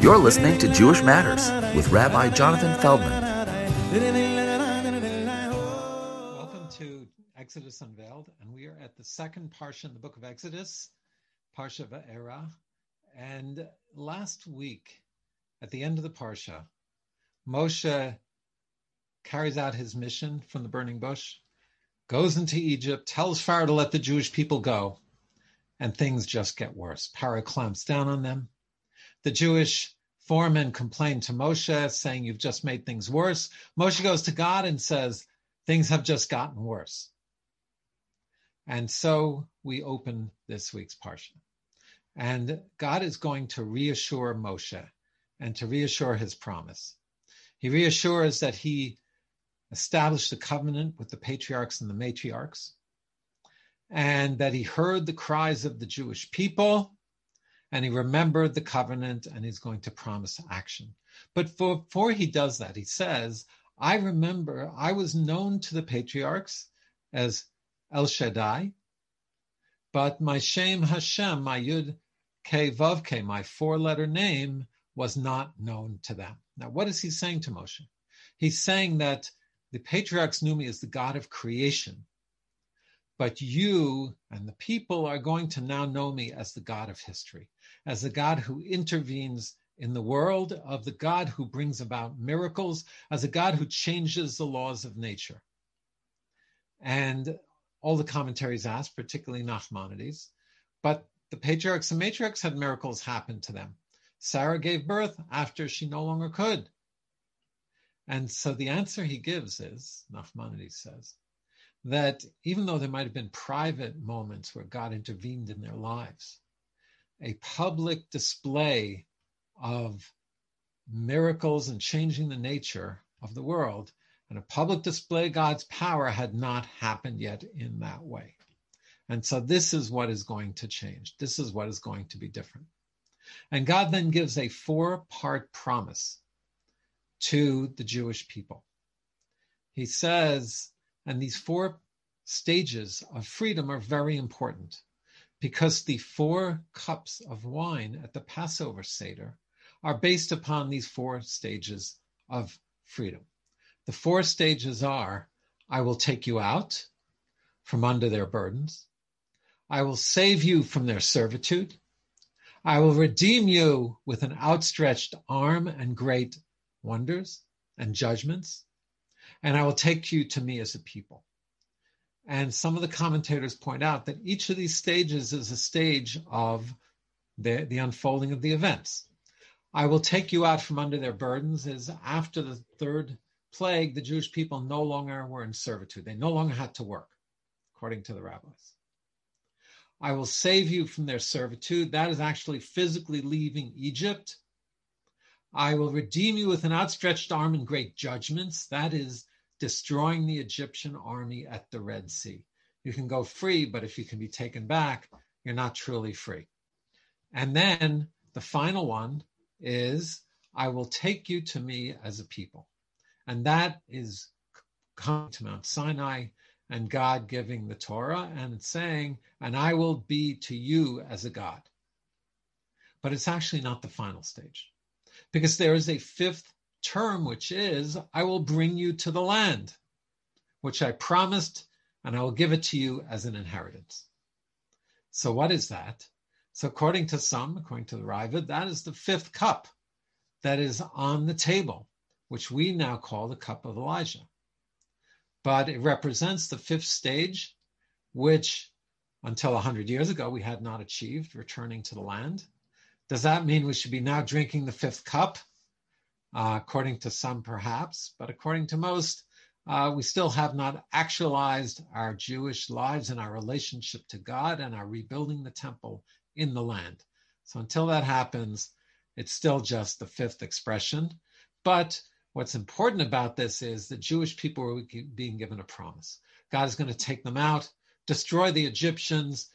You're listening to Jewish Matters with Rabbi Jonathan Feldman. Welcome to Exodus Unveiled, and we are at the second parsha in the book of Exodus, Parsha Va'era. And last week, at the end of the parsha, Moshe carries out his mission from the burning bush, goes into Egypt, tells Pharaoh to let the Jewish people go, and things just get worse. Pharaoh clamps down on them. The Jewish foremen complain to Moshe, saying, You've just made things worse. Moshe goes to God and says, Things have just gotten worse. And so we open this week's Parsha. And God is going to reassure Moshe and to reassure his promise. He reassures that he established a covenant with the patriarchs and the matriarchs, and that he heard the cries of the Jewish people, and he remembered the covenant, and he's going to promise action. But before he does that, he says, I remember I was known to the patriarchs as El Shaddai, but my Shem Hashem, my Yud Ke, my four letter name, was not known to them. Now, what is he saying to Moshe? He's saying that the patriarchs knew me as the God of creation, but you and the people are going to now know me as the God of history, as the God who intervenes in the world, of the God who brings about miracles, as a God who changes the laws of nature. And all the commentaries ask, particularly Nachmanides, but the patriarchs and matriarchs had miracles happen to them. Sarah gave birth after she no longer could. And so the answer he gives is, Nachmanides says, that even though there might have been private moments where God intervened in their lives, a public display of miracles and changing the nature of the world and a public display of God's power had not happened yet in that way. And so this is what is going to change. This is what is going to be different. And God then gives a four part promise to the Jewish people. He says, and these four stages of freedom are very important because the four cups of wine at the Passover Seder are based upon these four stages of freedom. The four stages are I will take you out from under their burdens. I will save you from their servitude. I will redeem you with an outstretched arm and great wonders and judgments. And I will take you to me as a people. And some of the commentators point out that each of these stages is a stage of the, the unfolding of the events. I will take you out from under their burdens is after the third plague, the Jewish people no longer were in servitude. They no longer had to work, according to the rabbis. I will save you from their servitude. That is actually physically leaving Egypt. I will redeem you with an outstretched arm and great judgments. That is destroying the Egyptian army at the Red Sea. You can go free, but if you can be taken back, you're not truly free. And then the final one is I will take you to me as a people. And that is coming to Mount Sinai and God giving the Torah and saying, and I will be to you as a God. But it's actually not the final stage because there is a fifth term, which is, I will bring you to the land, which I promised, and I will give it to you as an inheritance. So, what is that? So, according to some, according to the Raavad, that is the fifth cup that is on the table which we now call the cup of Elijah. But it represents the fifth stage, which until 100 years ago we had not achieved, returning to the land. Does that mean we should be now drinking the fifth cup? Uh, according to some, perhaps, but according to most, uh, we still have not actualized our Jewish lives and our relationship to God and are rebuilding the temple in the land. So until that happens, it's still just the fifth expression. But What's important about this is the Jewish people were being given a promise. God is going to take them out, destroy the Egyptians,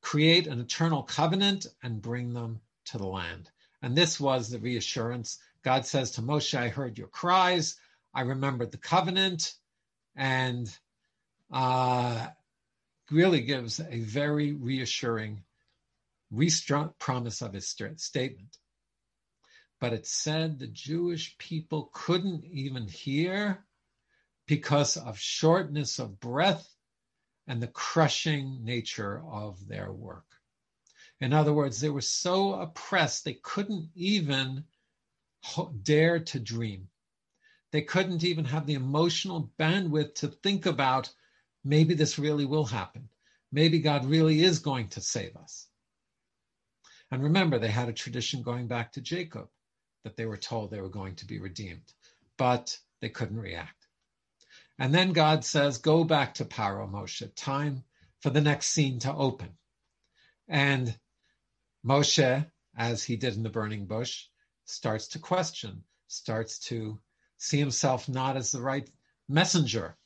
create an eternal covenant, and bring them to the land. And this was the reassurance. God says to Moshe, I heard your cries. I remembered the covenant. And uh, really gives a very reassuring promise of his statement. but it said the Jewish people couldn't even hear because of shortness of breath and the crushing nature of their work. In other words, they were so oppressed they couldn't even dare to dream. They couldn't even have the emotional bandwidth to think about maybe this really will happen. Maybe God really is going to save us. And remember, they had a tradition going back to Jacob that they were told they were going to be redeemed, but they couldn't react. And then God says, Go back to Paro Moshe, time for the next scene to open. And Moshe, as he did in the burning bush, starts to question, starts to see himself not as the right messenger.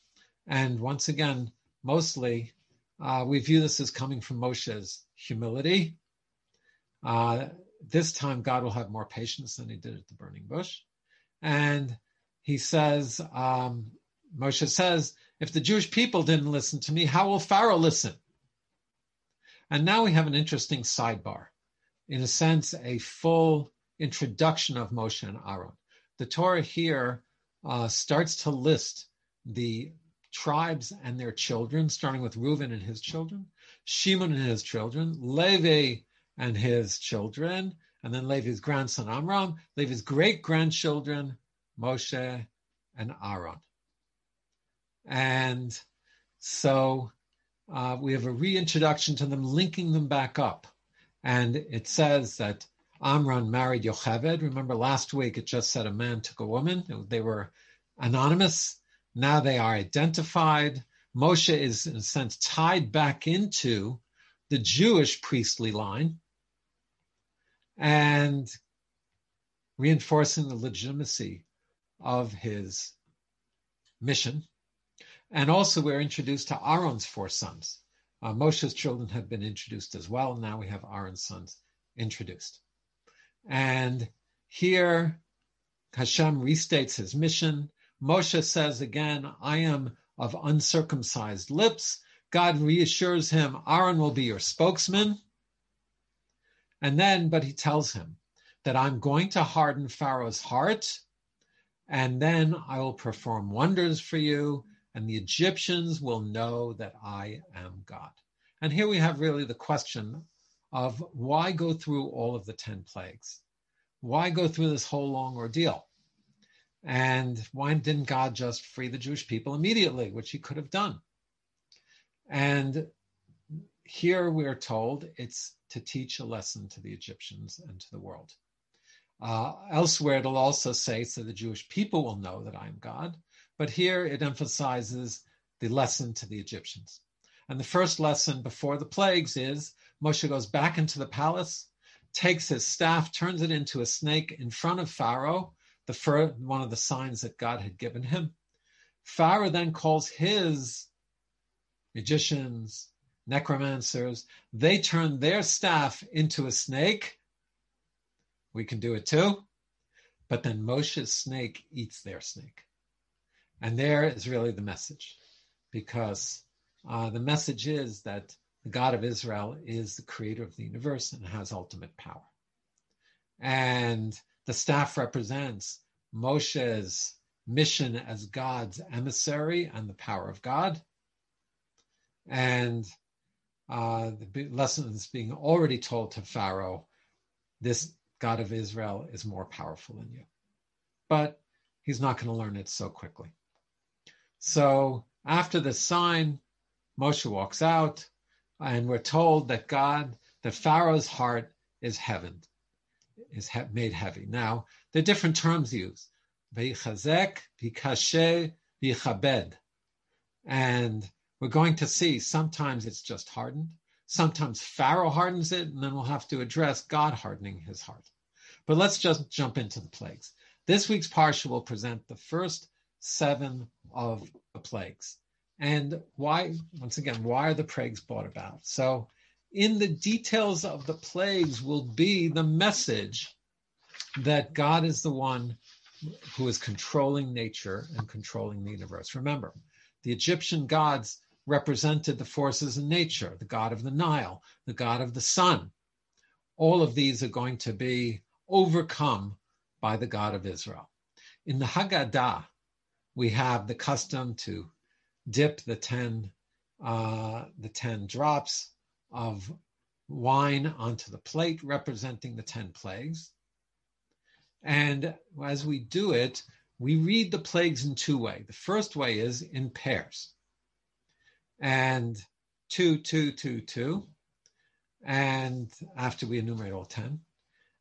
And once again, mostly uh, we view this as coming from Moshe's humility. Uh, this time, God will have more patience than he did at the burning bush. And he says, um, Moshe says, if the Jewish people didn't listen to me, how will Pharaoh listen? And now we have an interesting sidebar. In a sense, a full introduction of Moshe and Aaron. The Torah here uh, starts to list the tribes and their children, starting with Reuben and his children, Shimon and his children, Levi and his children, and then Levi's grandson Amram, Levi's great grandchildren, Moshe and Aaron. And so uh, we have a reintroduction to them, linking them back up. And it says that Amram married Yocheved. Remember last week it just said a man took a woman. They were anonymous. Now they are identified. Moshe is, in a sense, tied back into the Jewish priestly line and reinforcing the legitimacy of his mission. And also, we're introduced to Aaron's four sons. Uh, Moshe's children have been introduced as well. Now we have Aaron's sons introduced. And here, Hashem restates his mission. Moshe says again, I am of uncircumcised lips. God reassures him, Aaron will be your spokesman. And then, but he tells him that I'm going to harden Pharaoh's heart, and then I will perform wonders for you, and the Egyptians will know that I am God. And here we have really the question of why go through all of the 10 plagues? Why go through this whole long ordeal? And why didn't God just free the Jewish people immediately, which he could have done? And here we are told it's to teach a lesson to the Egyptians and to the world. Uh, elsewhere, it'll also say so the Jewish people will know that I am God. But here it emphasizes the lesson to the Egyptians. And the first lesson before the plagues is Moshe goes back into the palace, takes his staff, turns it into a snake in front of Pharaoh, the first, one of the signs that God had given him. Pharaoh then calls his magicians, necromancers, they turn their staff into a snake. We can do it too. But then Moshe's snake eats their snake. And there is really the message, because uh, the message is that the God of Israel is the creator of the universe and has ultimate power. And the staff represents Moshe's mission as God's emissary and the power of God. And uh, the lesson is being already told to Pharaoh this God of Israel is more powerful than you. But he's not going to learn it so quickly. So after the sign, Moshe walks out, and we're told that God, that Pharaoh's heart is heaven, is he- made heavy. Now, there are different terms used. V'yichazek, v'kashe, v'yichabed. And we're going to see sometimes it's just hardened. Sometimes Pharaoh hardens it, and then we'll have to address God hardening his heart. But let's just jump into the plagues. This week's parsha will present the first seven of the plagues. And why, once again, why are the plagues brought about? So, in the details of the plagues will be the message that God is the one who is controlling nature and controlling the universe. Remember, the Egyptian gods represented the forces in nature, the god of the Nile, the god of the sun. All of these are going to be overcome by the God of Israel. In the Haggadah, we have the custom to dip the ten uh, the ten drops of wine onto the plate, representing the ten plagues. And as we do it, we read the plagues in two ways. The first way is in pairs, and two, two, two, two, and after we enumerate all ten,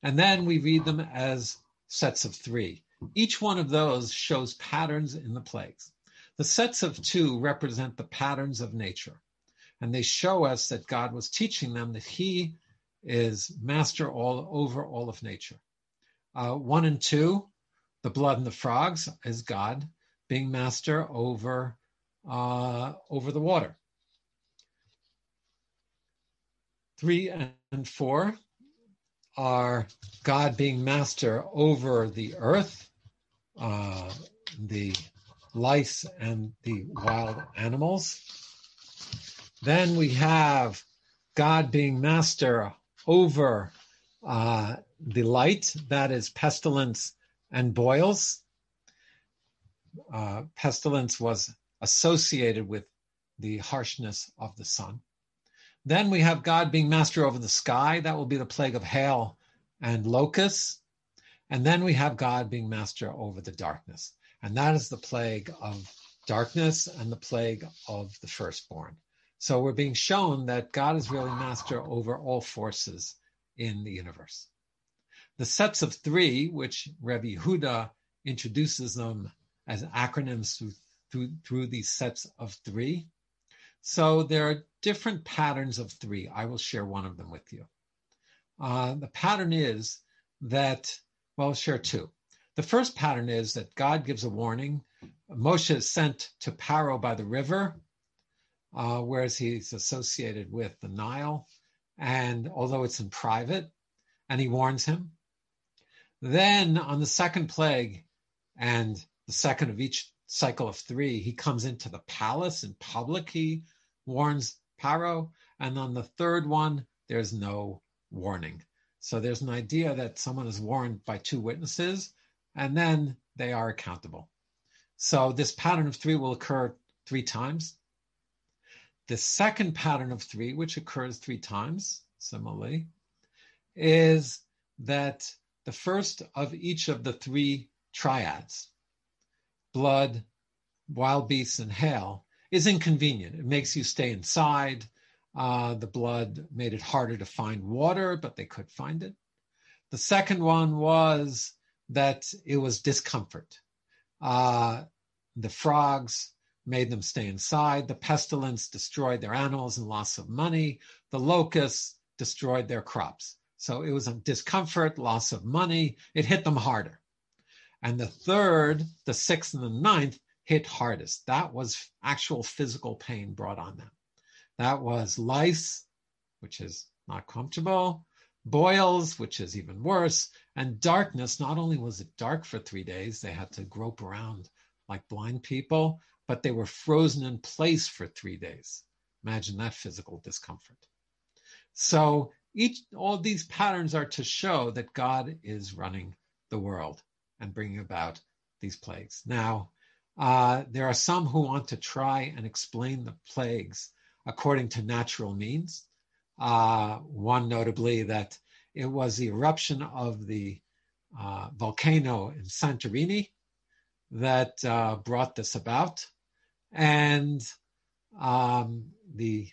and then we read them as sets of three. Each one of those shows patterns in the plagues. The sets of two represent the patterns of nature, and they show us that God was teaching them that He is master all over all of nature. Uh, one and two, the blood and the frogs, is God being master over uh, over the water. Three and four are God being master over the earth, uh, the lice and the wild animals. Then we have God being master over uh, the light, that is pestilence and boils. Uh, pestilence was associated with the harshness of the sun. Then we have God being master over the sky. That will be the plague of hail and locusts. And then we have God being master over the darkness. And that is the plague of darkness and the plague of the firstborn. So we're being shown that God is really master over all forces in the universe. The sets of three, which Rabbi Yehuda introduces them as acronyms through, through, through these sets of three. So there are different patterns of three. I will share one of them with you. Uh, the pattern is that, well, I'll share two. The first pattern is that God gives a warning. Moshe is sent to Paro by the river, uh, whereas he's associated with the Nile, and although it's in private, and he warns him. Then on the second plague, and the second of each cycle of three, he comes into the palace in public. He warns Paro. And on the third one, there's no warning. So there's an idea that someone is warned by two witnesses, and then they are accountable. So this pattern of three will occur three times. The second pattern of three, which occurs three times, similarly, is that the first of each of the three triads, blood, wild beasts, and hail, is inconvenient. It makes you stay inside. Uh, the blood made it harder to find water, but they could find it. The second one was that it was discomfort. Uh, the frogs made them stay inside. The pestilence destroyed their animals and loss of money. The locusts destroyed their crops. So it was a discomfort, loss of money. It hit them harder. And the third, the sixth, and the ninth hit hardest. That was actual physical pain brought on them. That was lice, which is not comfortable, boils, which is even worse, and darkness. Not only was it dark for three days, they had to grope around like blind people, but they were frozen in place for three days. Imagine that physical discomfort. So each all these patterns are to show that God is running the world and bringing about these plagues. Now, uh, there are some who want to try and explain the plagues according to natural means. Uh, one notably that it was the eruption of the uh, volcano in Santorini that uh, brought this about. And um, the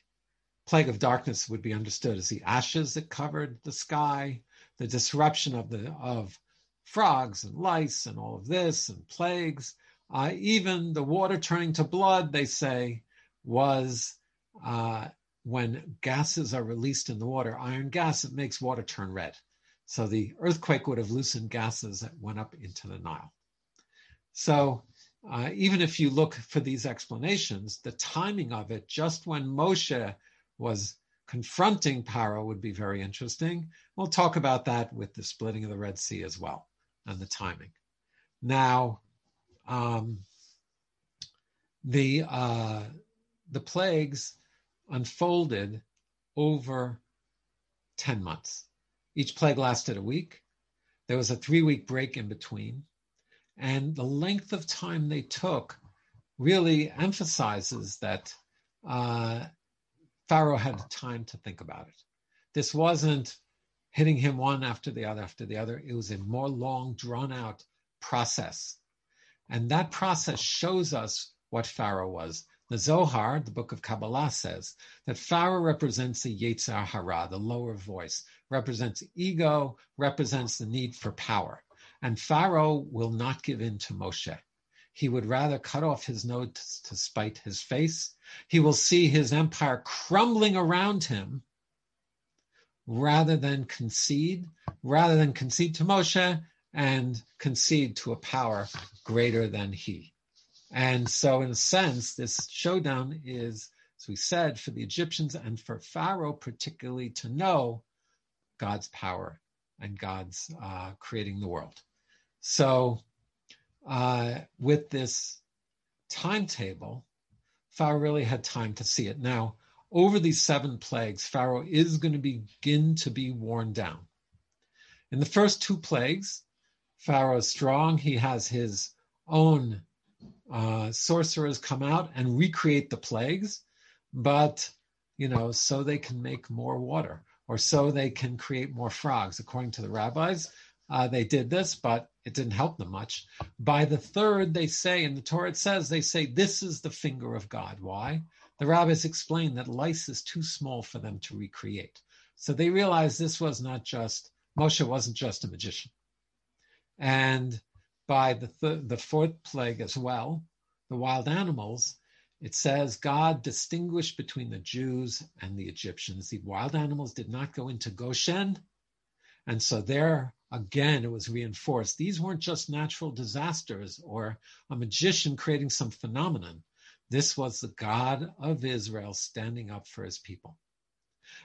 plague of darkness would be understood as the ashes that covered the sky, the disruption of the of frogs and lice and all of this and plagues uh, even the water turning to blood, they say, was uh, when gases are released in the water, iron gas, it makes water turn red. So the earthquake would have loosened gases that went up into the Nile. So uh, even if you look for these explanations, the timing of it, just when Moshe was confronting Paro, would be very interesting. We'll talk about that with the splitting of the Red Sea as well and the timing. Now, um, the uh, the plagues unfolded over 10 months. Each plague lasted a week. There was a three week break in between. And the length of time they took really emphasizes that uh, Pharaoh had time to think about it. This wasn't hitting him one after the other after the other. It was a more long, drawn out process. And that process shows us what Pharaoh was. The Zohar, the book of Kabbalah, says that Pharaoh represents the Yetzer Hara, the lower voice, represents ego, represents the need for power. And Pharaoh will not give in to Moshe. He would rather cut off his nose to spite his face. He will see his empire crumbling around him rather than concede, rather than concede to Moshe and concede to a power greater than he. And so, in a sense, this showdown is, as we said, for the Egyptians and for Pharaoh, particularly to know God's power and God's uh, creating the world. So, uh, with this timetable, Pharaoh really had time to see it. Now, over these seven plagues, Pharaoh is going to begin to be worn down. In the first two plagues, Pharaoh is strong. He has his own uh, sorcerers come out and recreate the plagues, but you know, so they can make more water or so they can create more frogs. According to the rabbis, uh, they did this, but it didn't help them much. By the third, they say, and the Torah it says, they say, this is the finger of God. Why? The rabbis explain that lice is too small for them to recreate. So they realized this was not just, Moshe wasn't just a magician. And by the, th- the fourth plague as well, the wild animals, it says God distinguished between the Jews and the Egyptians. The wild animals did not go into Goshen. And so there again, it was reinforced. These weren't just natural disasters or a magician creating some phenomenon. This was the God of Israel standing up for his people.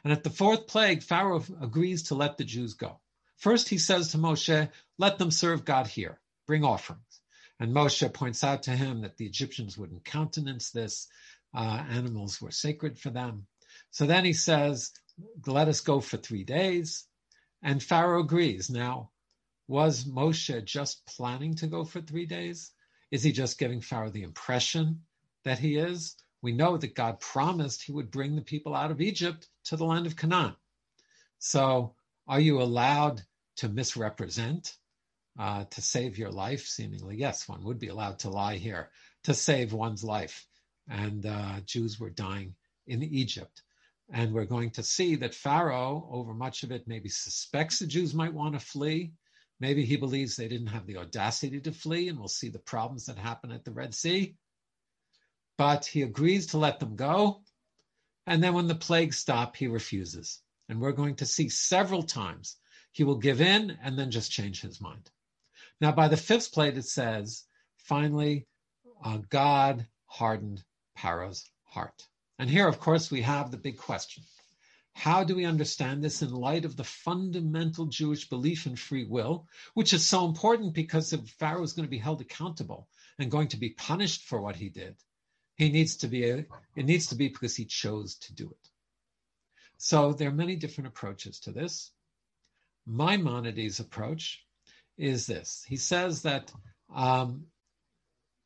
And at the fourth plague, Pharaoh agrees to let the Jews go. First, he says to Moshe, Let them serve God here, bring offerings. And Moshe points out to him that the Egyptians wouldn't countenance this. Uh, animals were sacred for them. So then he says, Let us go for three days. And Pharaoh agrees. Now, was Moshe just planning to go for three days? Is he just giving Pharaoh the impression that he is? We know that God promised he would bring the people out of Egypt to the land of Canaan. So, are you allowed to misrepresent uh, to save your life? Seemingly, yes, one would be allowed to lie here to save one's life. And uh, Jews were dying in Egypt. And we're going to see that Pharaoh, over much of it, maybe suspects the Jews might want to flee. Maybe he believes they didn't have the audacity to flee, and we'll see the problems that happen at the Red Sea. But he agrees to let them go. And then when the plagues stop, he refuses. And we're going to see several times he will give in and then just change his mind. Now, by the fifth plate, it says, finally, uh, God hardened Pharaoh's heart. And here, of course, we have the big question. How do we understand this in light of the fundamental Jewish belief in free will, which is so important because if Pharaoh is going to be held accountable and going to be punished for what he did, he needs to be a, it needs to be because he chose to do it. So there are many different approaches to this. Maimonides' approach is this. He says that um,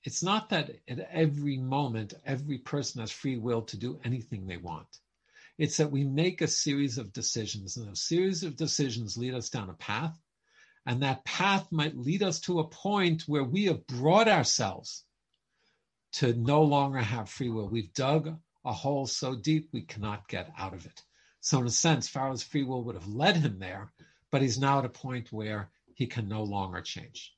it's not that at every moment, every person has free will to do anything they want. It's that we make a series of decisions, and those series of decisions lead us down a path. And that path might lead us to a point where we have brought ourselves to no longer have free will. We've dug a hole so deep we cannot get out of it. So, in a sense, Pharaoh's free will would have led him there, but he's now at a point where he can no longer change.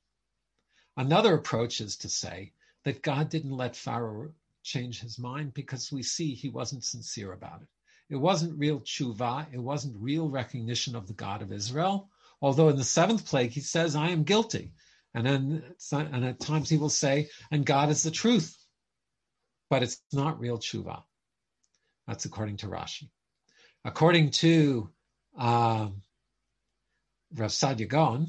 Another approach is to say that God didn't let Pharaoh change his mind because we see he wasn't sincere about it. It wasn't real tshuva, it wasn't real recognition of the God of Israel. Although in the seventh plague he says, I am guilty. And then and at times he will say, and God is the truth. But it's not real tshuva. That's according to Rashi. According to um, Rav Saadia Gaon,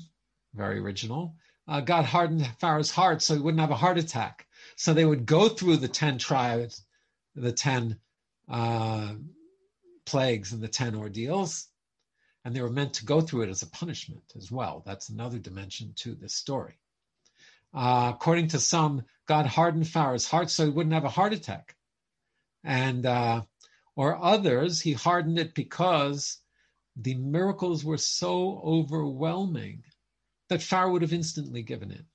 very original. Uh, God hardened Pharaoh's heart so he wouldn't have a heart attack. So they would go through the 10 tribes, the 10 uh, plagues and the 10 ordeals. and they were meant to go through it as a punishment as well. That's another dimension to this story. Uh, according to some, God hardened Pharaoh's heart so he wouldn't have a heart attack. And uh, or others, he hardened it because the miracles were so overwhelming that Pharaoh would have instantly given in.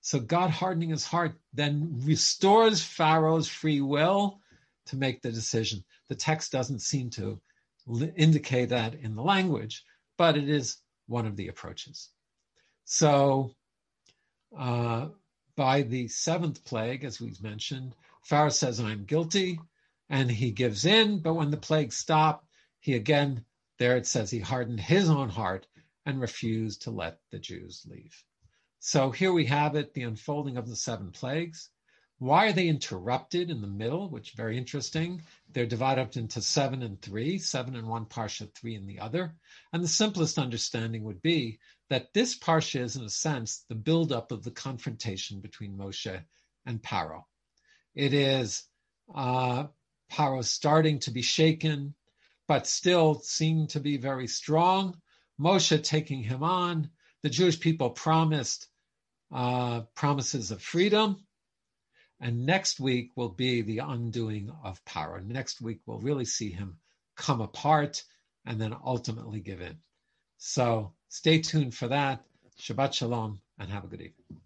So God hardening his heart then restores Pharaoh's free will to make the decision. The text doesn't seem to indicate that in the language, but it is one of the approaches. So uh, by the seventh plague, as we've mentioned, Pharaoh says, I'm guilty, and he gives in. But when the plague stopped, he again, there it says, he hardened his own heart and refused to let the Jews leave. So here we have it the unfolding of the seven plagues. Why are they interrupted in the middle? Which very interesting. They're divided up into seven and three, seven in one parsha, three in the other. And the simplest understanding would be that this parsha is, in a sense, the buildup of the confrontation between Moshe and Paro. It is uh, Paro starting to be shaken, but still seeming to be very strong. Moshe taking him on. The Jewish people promised uh, promises of freedom and next week will be the undoing of power. Next week we'll really see him come apart and then ultimately give in. So stay tuned for that. Shabbat Shalom and have a good evening.